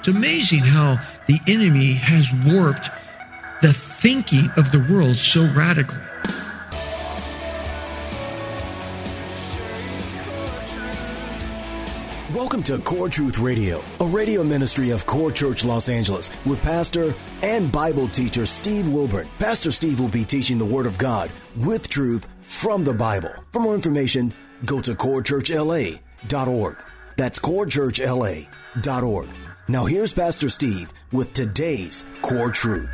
It's amazing how the enemy has warped the thinking of the world so radically. Welcome to Core Truth Radio, a radio ministry of Core Church Los Angeles with pastor and Bible teacher Steve Wilburn. Pastor Steve will be teaching the Word of God with truth from the Bible. For more information, go to corechurchla.org. That's corechurchla.org. Now here's Pastor Steve with today's Core Truth.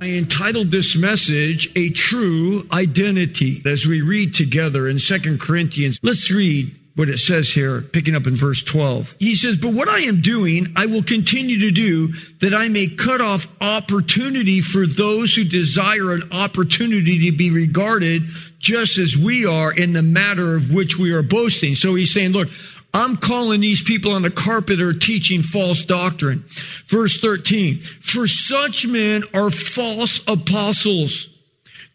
I entitled this message A True Identity as we read together in Second Corinthians. Let's read what it says here, picking up in verse 12. He says, But what I am doing, I will continue to do that I may cut off opportunity for those who desire an opportunity to be regarded just as we are in the matter of which we are boasting. So he's saying, look, I'm calling these people on the carpet are teaching false doctrine. Verse 13, for such men are false apostles.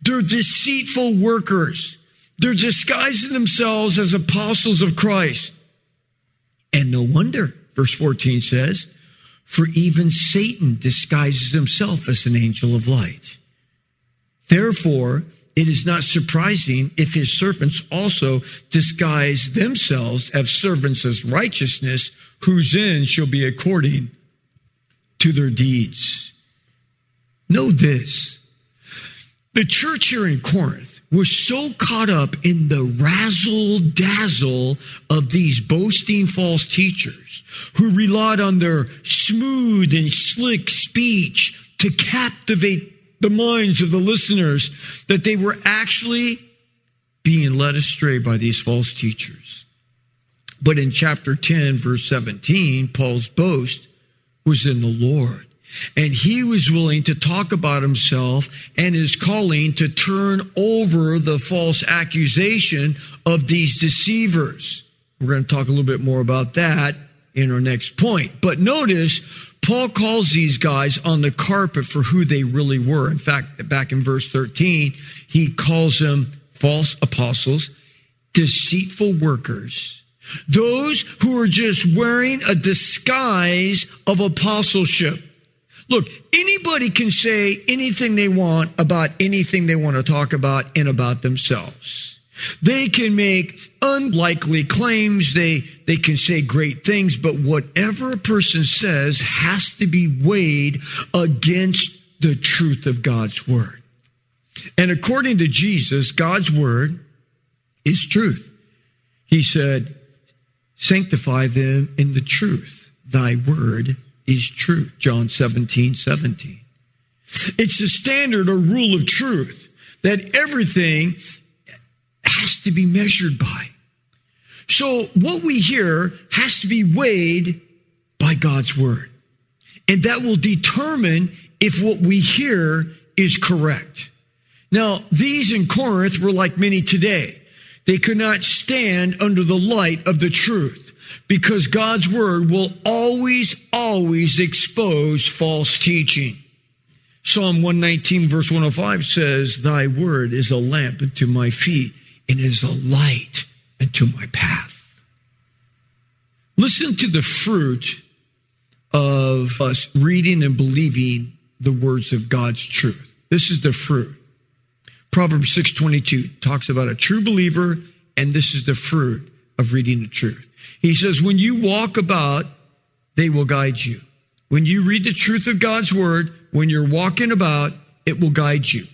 They're deceitful workers. They're disguising themselves as apostles of Christ. And no wonder, verse 14 says, for even Satan disguises himself as an angel of light. Therefore, it is not surprising if his servants also disguise themselves as servants of righteousness, whose end shall be according to their deeds. Know this the church here in Corinth was so caught up in the razzle dazzle of these boasting false teachers who relied on their smooth and slick speech to captivate the minds of the listeners that they were actually being led astray by these false teachers. But in chapter 10, verse 17, Paul's boast was in the Lord. And he was willing to talk about himself and his calling to turn over the false accusation of these deceivers. We're going to talk a little bit more about that in our next point. But notice, Paul calls these guys on the carpet for who they really were. In fact, back in verse 13, he calls them false apostles, deceitful workers, those who are just wearing a disguise of apostleship. Look, anybody can say anything they want about anything they want to talk about and about themselves. They can make unlikely claims. They, they can say great things, but whatever a person says has to be weighed against the truth of God's word. And according to Jesus, God's word is truth. He said, sanctify them in the truth. Thy word is truth. John 17, 17. It's the standard or rule of truth that everything has to be measured by. So what we hear has to be weighed by God's word. And that will determine if what we hear is correct. Now, these in Corinth were like many today. They could not stand under the light of the truth because God's word will always, always expose false teaching. Psalm 119 verse 105 says, Thy word is a lamp unto my feet and is a light unto my path. Listen to the fruit of us reading and believing the words of God's truth. This is the fruit. Proverbs 6:22 talks about a true believer and this is the fruit of reading the truth. He says when you walk about they will guide you. When you read the truth of God's word, when you're walking about, it will guide you.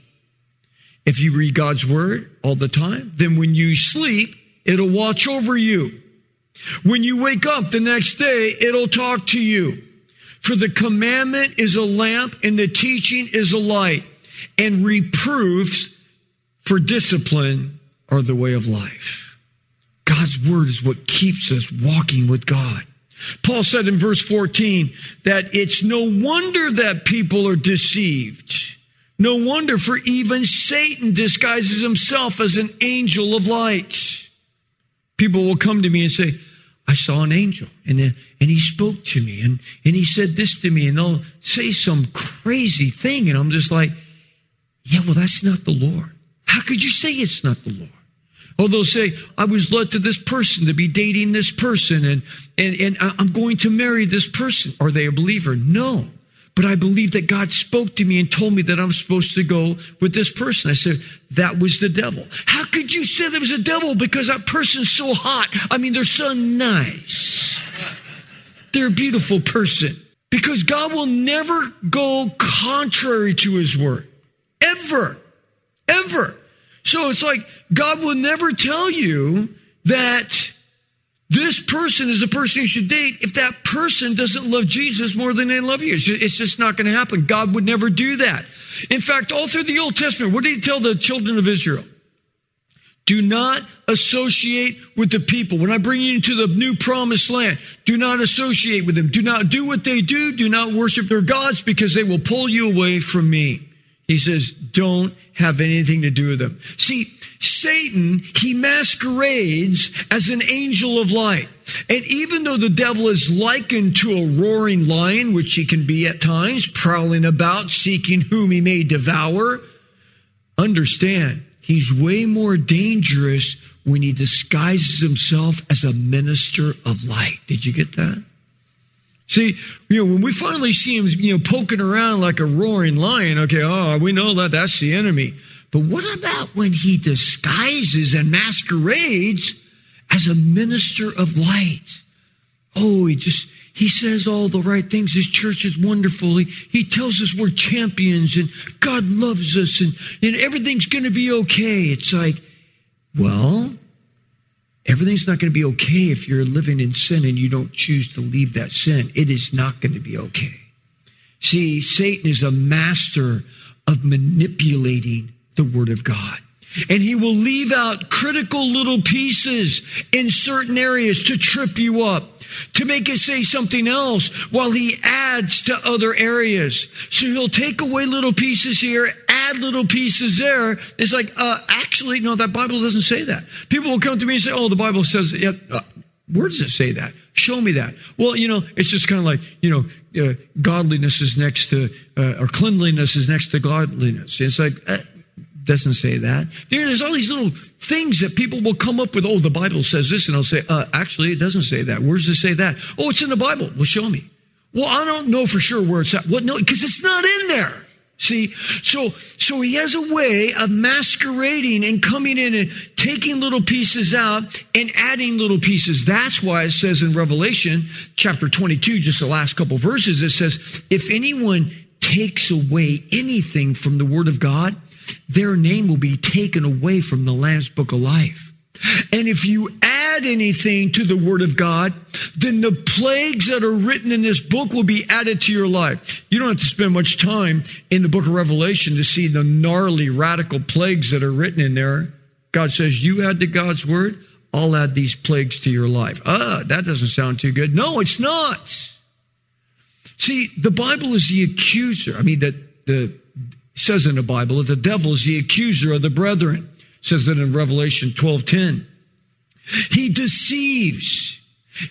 If you read God's word all the time, then when you sleep, it'll watch over you. When you wake up the next day, it'll talk to you. For the commandment is a lamp and the teaching is a light and reproofs for discipline are the way of life. God's word is what keeps us walking with God. Paul said in verse 14 that it's no wonder that people are deceived. No wonder, for even Satan disguises himself as an angel of light. People will come to me and say, I saw an angel and, uh, and he spoke to me and, and he said this to me and they'll say some crazy thing. And I'm just like, yeah, well, that's not the Lord. How could you say it's not the Lord? Or they'll say, I was led to this person to be dating this person and, and, and I'm going to marry this person. Are they a believer? No. But I believe that God spoke to me and told me that I'm supposed to go with this person. I said, that was the devil. How could you say there was a devil? Because that person's so hot. I mean, they're so nice. They're a beautiful person. Because God will never go contrary to his word. Ever. Ever. So it's like God will never tell you that this person is the person you should date if that person doesn't love Jesus more than they love you. It's just, not going to happen. God would never do that. In fact, all through the Old Testament, what did he tell the children of Israel? Do not associate with the people. When I bring you into the new promised land, do not associate with them. Do not do what they do. Do not worship their gods because they will pull you away from me. He says, don't have anything to do with them. See, Satan, he masquerades as an angel of light. And even though the devil is likened to a roaring lion, which he can be at times, prowling about, seeking whom he may devour, understand, he's way more dangerous when he disguises himself as a minister of light. Did you get that? See, you know, when we finally see him, you know, poking around like a roaring lion, okay, oh, we know that that's the enemy. But what about when he disguises and masquerades as a minister of light? Oh, he just, he says all the right things. His church is wonderful. He, he tells us we're champions and God loves us and, and everything's going to be okay. It's like, well, Everything's not going to be okay if you're living in sin and you don't choose to leave that sin. It is not going to be okay. See, Satan is a master of manipulating the word of God. And he will leave out critical little pieces in certain areas to trip you up to make it say something else while he adds to other areas. So he'll take away little pieces here, add little pieces there. It's like, uh, actually, no, that Bible doesn't say that. People will come to me and say, oh, the Bible says, yeah, uh, where does it say that? Show me that. Well, you know, it's just kind of like, you know, uh, godliness is next to, uh, or cleanliness is next to godliness. It's like, uh, doesn't say that. There's all these little things that people will come up with. Oh, the Bible says this, and I'll say, uh, actually, it doesn't say that. Where does it say that? Oh, it's in the Bible. Well, show me. Well, I don't know for sure where it's at. What? No, because it's not in there. See, so, so he has a way of masquerading and coming in and taking little pieces out and adding little pieces. That's why it says in Revelation chapter 22, just the last couple verses, it says, if anyone takes away anything from the word of God, their name will be taken away from the Lamb's book of life. And if you add anything to the word of God, then the plagues that are written in this book will be added to your life. You don't have to spend much time in the book of Revelation to see the gnarly, radical plagues that are written in there. God says, you add to God's word, I'll add these plagues to your life. Ah, that doesn't sound too good. No, it's not. See, the Bible is the accuser. I mean, the, the says in the Bible that the devil is the accuser of the brethren. It says that in Revelation 12:10. He deceives.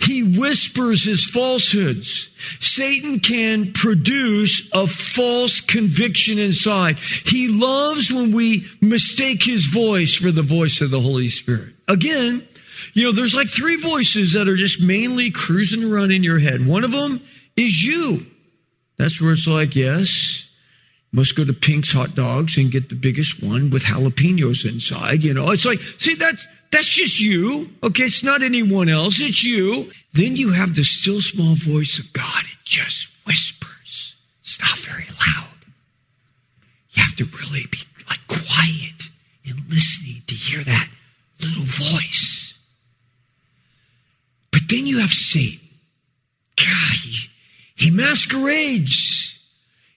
He whispers his falsehoods. Satan can produce a false conviction inside. He loves when we mistake his voice for the voice of the Holy Spirit. Again, you know, there's like three voices that are just mainly cruising around in your head. One of them is you. That's where it's like, yes, must go to Pink's hot dogs and get the biggest one with jalapenos inside. You know, it's like, see, that's, that's just you. Okay. It's not anyone else. It's you. Then you have the still small voice of God. It just whispers. It's not very loud. You have to really be like quiet and listening to hear that little voice. But then you have Satan. God, he, he masquerades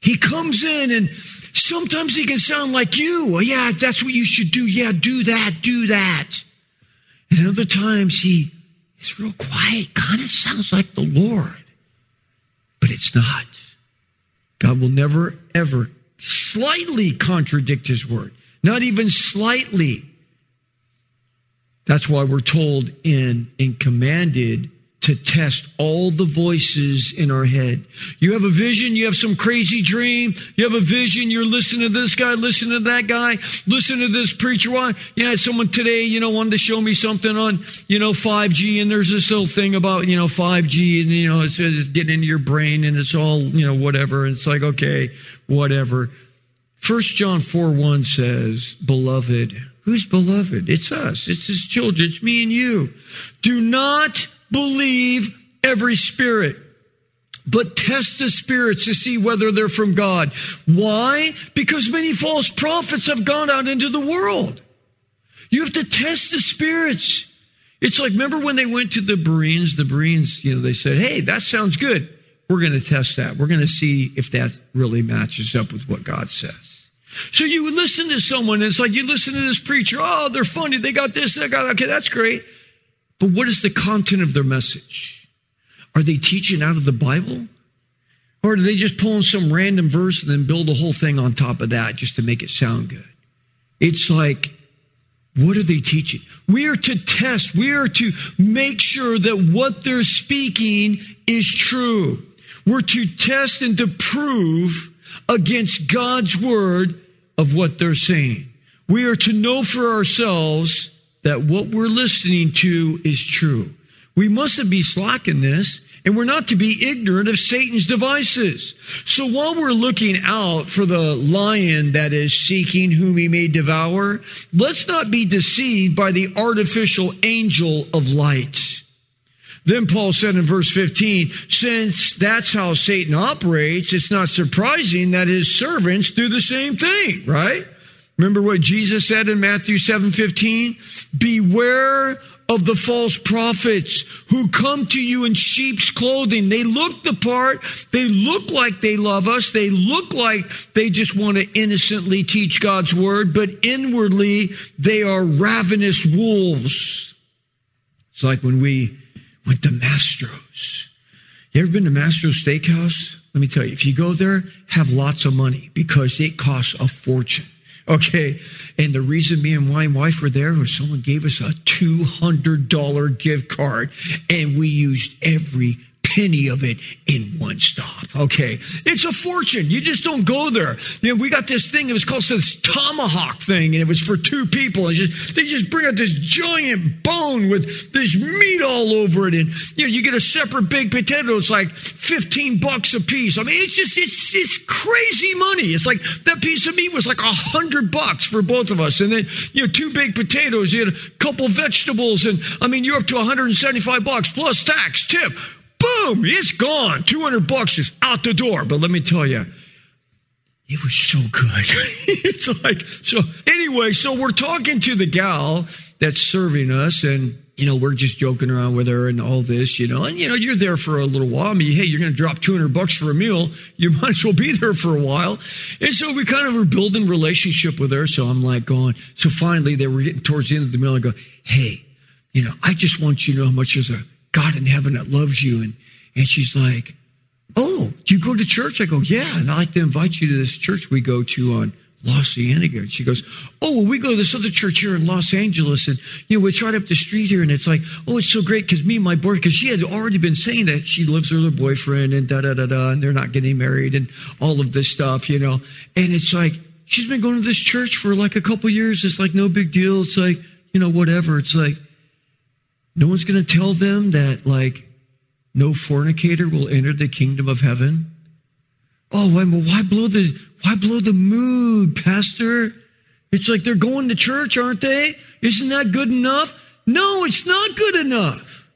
he comes in and sometimes he can sound like you. Oh, yeah, that's what you should do. Yeah, do that, do that. And other times he is real quiet, kind of sounds like the Lord, but it's not. God will never, ever slightly contradict his word, not even slightly. That's why we're told in and commanded to test all the voices in our head. You have a vision, you have some crazy dream, you have a vision, you're listening to this guy, listening to that guy, listen to this preacher. Why? Yeah, someone today, you know, wanted to show me something on, you know, 5G, and there's this little thing about, you know, 5G, and, you know, it's, it's getting into your brain, and it's all, you know, whatever. And it's like, okay, whatever. First John 4 1 says, Beloved, who's beloved? It's us, it's his children, it's me and you. Do not believe every spirit, but test the spirits to see whether they're from God. Why? Because many false prophets have gone out into the world. You have to test the spirits. It's like, remember when they went to the Bereans? The Bereans, you know, they said, hey, that sounds good. We're going to test that. We're going to see if that really matches up with what God says. So you would listen to someone, and it's like you listen to this preacher. Oh, they're funny. They got this, they got, okay, that's great. But what is the content of their message? Are they teaching out of the Bible? Or do they just pull in some random verse and then build a whole thing on top of that just to make it sound good? It's like, what are they teaching? We are to test, we are to make sure that what they're speaking is true. We're to test and to prove against God's word of what they're saying. We are to know for ourselves that what we're listening to is true. We mustn't be slack in this, and we're not to be ignorant of Satan's devices. So while we're looking out for the lion that is seeking whom he may devour, let's not be deceived by the artificial angel of light. Then Paul said in verse 15, since that's how Satan operates, it's not surprising that his servants do the same thing, right? Remember what Jesus said in Matthew 7 15? Beware of the false prophets who come to you in sheep's clothing. They look the part. They look like they love us. They look like they just want to innocently teach God's word, but inwardly they are ravenous wolves. It's like when we went to Mastro's. You ever been to Mastro's Steakhouse? Let me tell you, if you go there, have lots of money because it costs a fortune. Okay. And the reason me and my wife were there was someone gave us a $200 gift card and we used every penny of it in one stop. Okay. It's a fortune. You just don't go there. You know, we got this thing. It was called this tomahawk thing and it was for two people. Just, they just bring out this giant bone with this meat all over it. And, you know, you get a separate baked potato. It's like 15 bucks a piece. I mean, it's just, it's, it's crazy money. It's like that piece of meat was like a hundred bucks for both of us. And then, you know, two baked potatoes, you had a couple vegetables. And I mean, you're up to 175 bucks plus tax, tip boom, it's gone. 200 bucks is out the door. But let me tell you, it was so good. it's like, so anyway, so we're talking to the gal that's serving us and, you know, we're just joking around with her and all this, you know, and, you know, you're there for a little while. I mean, hey, you're going to drop 200 bucks for a meal. You might as well be there for a while. And so we kind of were building relationship with her. So I'm like going, so finally they were getting towards the end of the meal. I go, hey, you know, I just want you to know how much there's a God in heaven that loves you. And, and she's like, Oh, do you go to church? I go, Yeah. And I'd like to invite you to this church we go to on Cienega. And she goes, Oh, well, we go to this other church here in Los Angeles. And, you know, it's right up the street here. And it's like, Oh, it's so great because me and my boyfriend, because she had already been saying that she lives with her boyfriend and da da da da, and they're not getting married and all of this stuff, you know. And it's like, she's been going to this church for like a couple years. It's like no big deal. It's like, you know, whatever. It's like, no one's going to tell them that, like, no fornicator will enter the kingdom of heaven. Oh, why blow the why blow the mood, Pastor? It's like they're going to church, aren't they? Isn't that good enough? No, it's not good enough.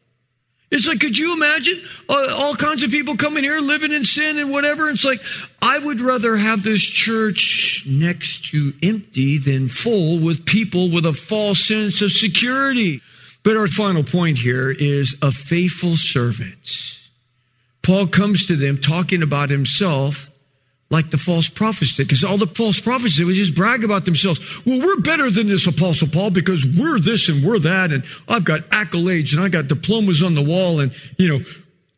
It's like, could you imagine uh, all kinds of people coming here living in sin and whatever? It's like, I would rather have this church next to empty than full with people with a false sense of security. But our final point here is a faithful servant. Paul comes to them talking about himself like the false prophets did, because all the false prophets did was just brag about themselves. Well, we're better than this apostle Paul because we're this and we're that, and I've got accolades and I got diplomas on the wall, and you know,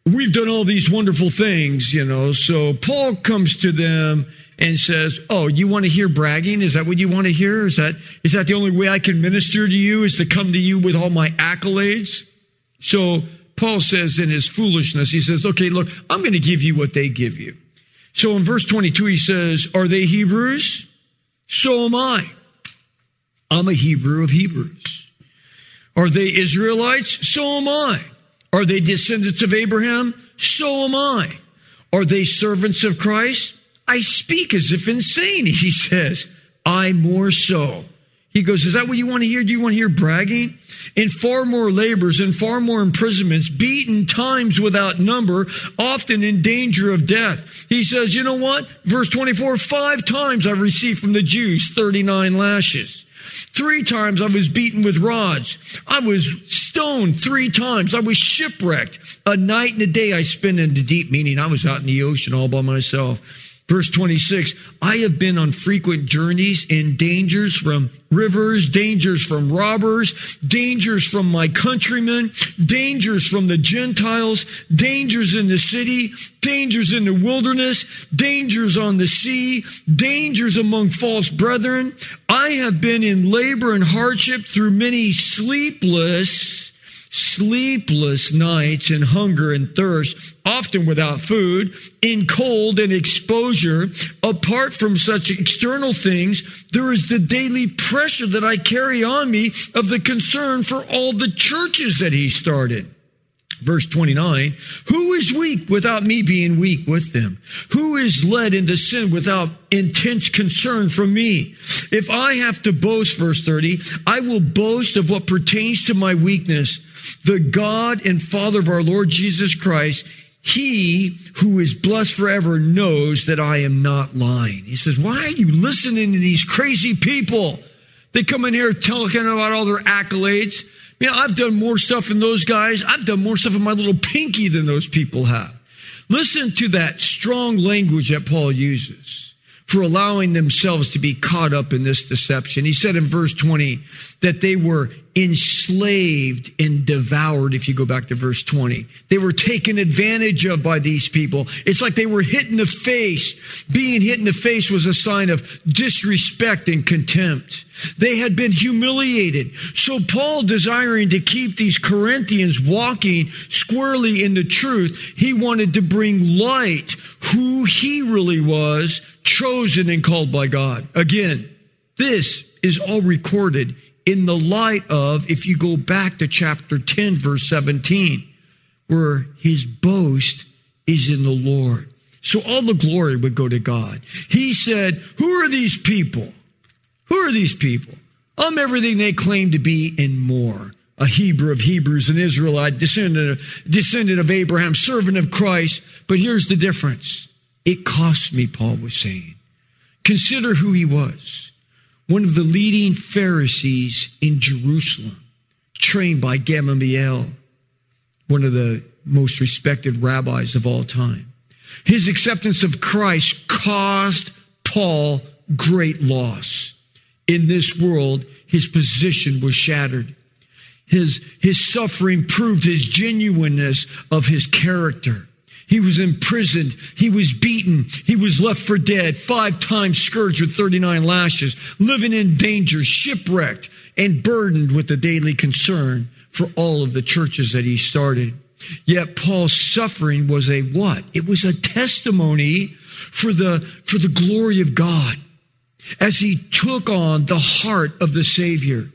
we've done all these wonderful things, you know. So Paul comes to them and says, "Oh, you want to hear bragging? Is that what you want to hear? Is that is that the only way I can minister to you? Is to come to you with all my accolades?" So Paul says in his foolishness, he says, "Okay, look, I'm going to give you what they give you." So in verse 22, he says, Are they Hebrews? So am I. I'm a Hebrew of Hebrews. Are they Israelites? So am I. Are they descendants of Abraham? So am I. Are they servants of Christ? I speak as if insane, he says. I more so. He goes, Is that what you want to hear? Do you want to hear bragging? In far more labors and far more imprisonments, beaten times without number, often in danger of death. He says, You know what? Verse 24, five times I received from the Jews 39 lashes. Three times I was beaten with rods. I was stoned three times. I was shipwrecked. A night and a day I spent in the deep, meaning I was out in the ocean all by myself. Verse 26, I have been on frequent journeys in dangers from rivers, dangers from robbers, dangers from my countrymen, dangers from the Gentiles, dangers in the city, dangers in the wilderness, dangers on the sea, dangers among false brethren. I have been in labor and hardship through many sleepless sleepless nights and hunger and thirst, often without food, in cold and exposure. Apart from such external things, there is the daily pressure that I carry on me of the concern for all the churches that he started. Verse 29, who is weak without me being weak with them? Who is led into sin without intense concern from me? If I have to boast, verse 30, I will boast of what pertains to my weakness. The God and Father of our Lord Jesus Christ, he who is blessed forever knows that I am not lying. He says, why are you listening to these crazy people? They come in here talking about all their accolades. Know, I've done more stuff than those guys. I've done more stuff in my little pinky than those people have. Listen to that strong language that Paul uses for allowing themselves to be caught up in this deception. He said in verse 20 that they were enslaved and devoured, if you go back to verse 20. They were taken advantage of by these people. It's like they were hit in the face. Being hit in the face was a sign of disrespect and contempt. They had been humiliated. So Paul, desiring to keep these Corinthians walking squarely in the truth, he wanted to bring light who he really was, chosen and called by God. Again, this is all recorded in the light of, if you go back to chapter 10, verse 17, where his boast is in the Lord. So all the glory would go to God. He said, Who are these people? Who are these people? I'm everything they claim to be and more. A Hebrew of Hebrews, an Israelite, descendant of, descendant of Abraham, servant of Christ. But here's the difference. It cost me, Paul was saying. Consider who he was one of the leading Pharisees in Jerusalem, trained by Gamaliel, one of the most respected rabbis of all time. His acceptance of Christ caused Paul great loss. In this world, his position was shattered. His, his suffering proved his genuineness of his character. He was imprisoned. He was beaten. He was left for dead, five times scourged with 39 lashes, living in danger, shipwrecked, and burdened with the daily concern for all of the churches that he started. Yet Paul's suffering was a what? It was a testimony for the, for the glory of God as he took on the heart of the Savior.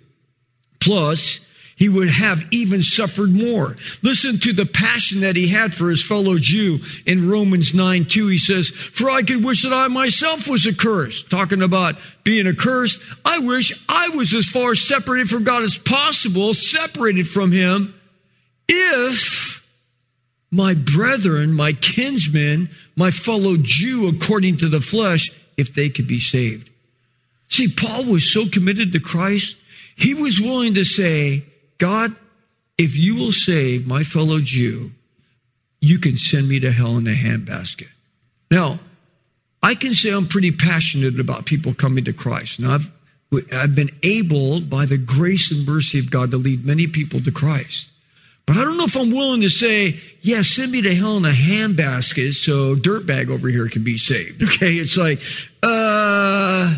Plus, he would have even suffered more. Listen to the passion that he had for his fellow Jew in Romans 9 2. He says, For I could wish that I myself was accursed. Talking about being accursed. I wish I was as far separated from God as possible, separated from him, if my brethren, my kinsmen, my fellow Jew according to the flesh, if they could be saved. See, Paul was so committed to Christ, he was willing to say, God, if you will save my fellow Jew, you can send me to hell in a handbasket. Now, I can say I'm pretty passionate about people coming to Christ. And I've, I've been able, by the grace and mercy of God, to lead many people to Christ. But I don't know if I'm willing to say, yeah, send me to hell in a handbasket so Dirtbag over here can be saved. Okay. It's like, uh,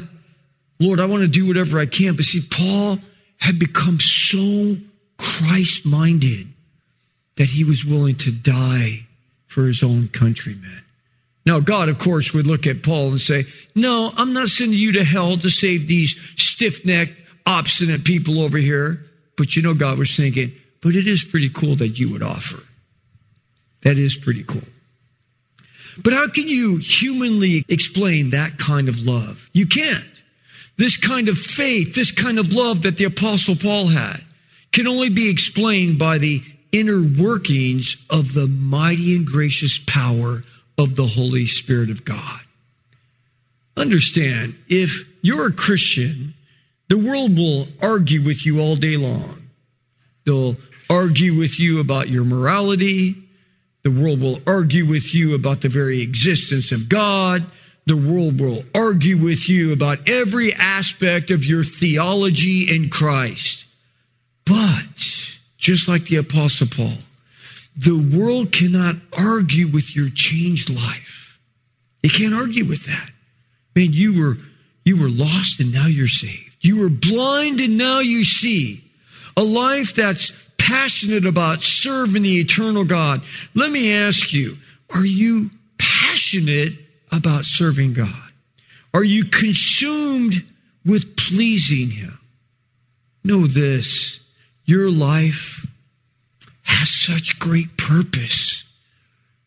Lord, I want to do whatever I can. But see, Paul had become so Christ minded that he was willing to die for his own countrymen. Now, God, of course, would look at Paul and say, No, I'm not sending you to hell to save these stiff necked, obstinate people over here. But you know, God was thinking, But it is pretty cool that you would offer. That is pretty cool. But how can you humanly explain that kind of love? You can't. This kind of faith, this kind of love that the Apostle Paul had, can only be explained by the inner workings of the mighty and gracious power of the Holy Spirit of God. Understand, if you're a Christian, the world will argue with you all day long. They'll argue with you about your morality. The world will argue with you about the very existence of God. The world will argue with you about every aspect of your theology in Christ. But, just like the Apostle Paul, the world cannot argue with your changed life. It can't argue with that. Man, you were, you were lost and now you're saved. You were blind and now you see. A life that's passionate about serving the eternal God. Let me ask you, are you passionate about serving God? Are you consumed with pleasing Him? Know this your life has such great purpose.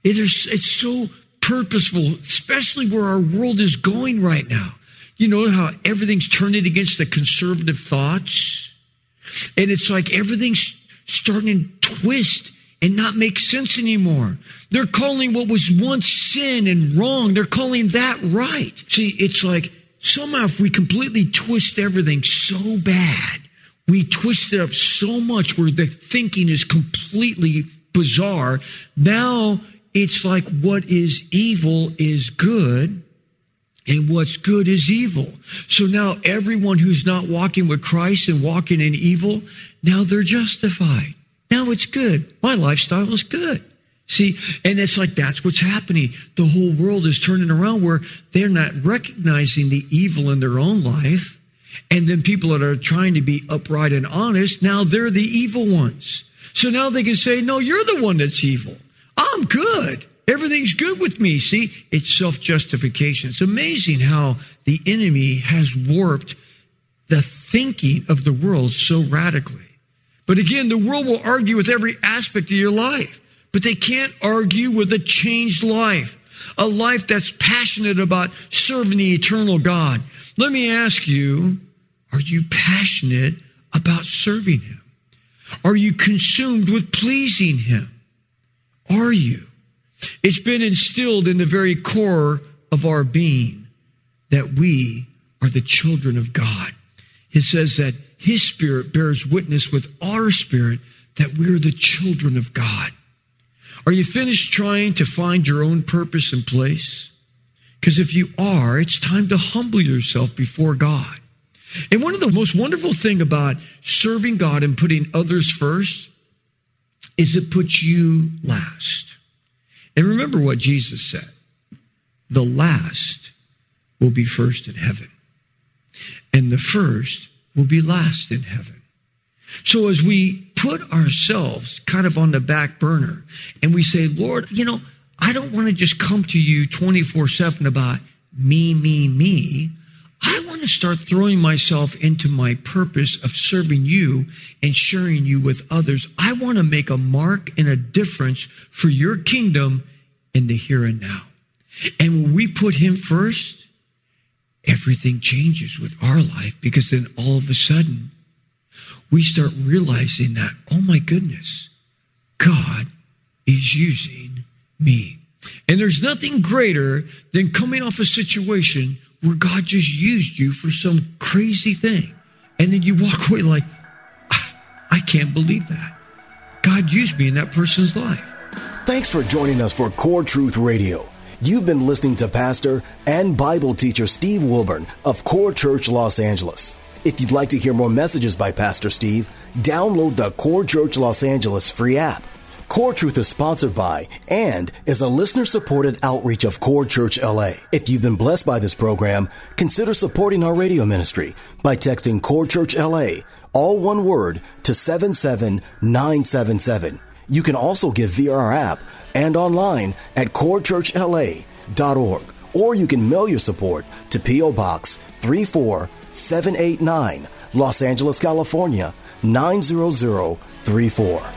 It is, it's so purposeful, especially where our world is going right now. You know how everything's turning against the conservative thoughts? And it's like everything's starting to twist and not make sense anymore. They're calling what was once sin and wrong, they're calling that right. See, it's like somehow if we completely twist everything so bad, we twist it up so much where the thinking is completely bizarre. Now it's like what is evil is good and what's good is evil. So now everyone who's not walking with Christ and walking in evil, now they're justified. Now it's good. My lifestyle is good. See, and it's like that's what's happening. The whole world is turning around where they're not recognizing the evil in their own life and then people that are trying to be upright and honest, now they're the evil ones. So now they can say, no, you're the one that's evil. I'm good. Everything's good with me. See, it's self justification. It's amazing how the enemy has warped the thinking of the world so radically. But again, the world will argue with every aspect of your life, but they can't argue with a changed life, a life that's passionate about serving the eternal God. Let me ask you, are you passionate about serving Him? Are you consumed with pleasing Him? Are you? It's been instilled in the very core of our being that we are the children of God. It says that His Spirit bears witness with our spirit that we're the children of God. Are you finished trying to find your own purpose and place? Because if you are, it's time to humble yourself before God. And one of the most wonderful thing about serving God and putting others first is it puts you last. And remember what Jesus said. The last will be first in heaven. And the first will be last in heaven. So as we put ourselves kind of on the back burner and we say, Lord, you know, I don't want to just come to you 24 7 about me, me, me. I want to start throwing myself into my purpose of serving you and sharing you with others. I want to make a mark and a difference for your kingdom in the here and now. And when we put him first, everything changes with our life because then all of a sudden we start realizing that, oh my goodness, God is using me. And there's nothing greater than coming off a situation where God just used you for some crazy thing. And then you walk away like, ah, I can't believe that. God used me in that person's life. Thanks for joining us for Core Truth Radio. You've been listening to Pastor and Bible teacher Steve Wilburn of Core Church Los Angeles. If you'd like to hear more messages by Pastor Steve, download the Core Church Los Angeles free app. Core Truth is sponsored by and is a listener supported outreach of Core Church LA. If you've been blessed by this program, consider supporting our radio ministry by texting Core Church LA, all one word, to 77977. You can also give via our app and online at corechurchla.org. Or you can mail your support to P.O. Box 34789, Los Angeles, California 90034.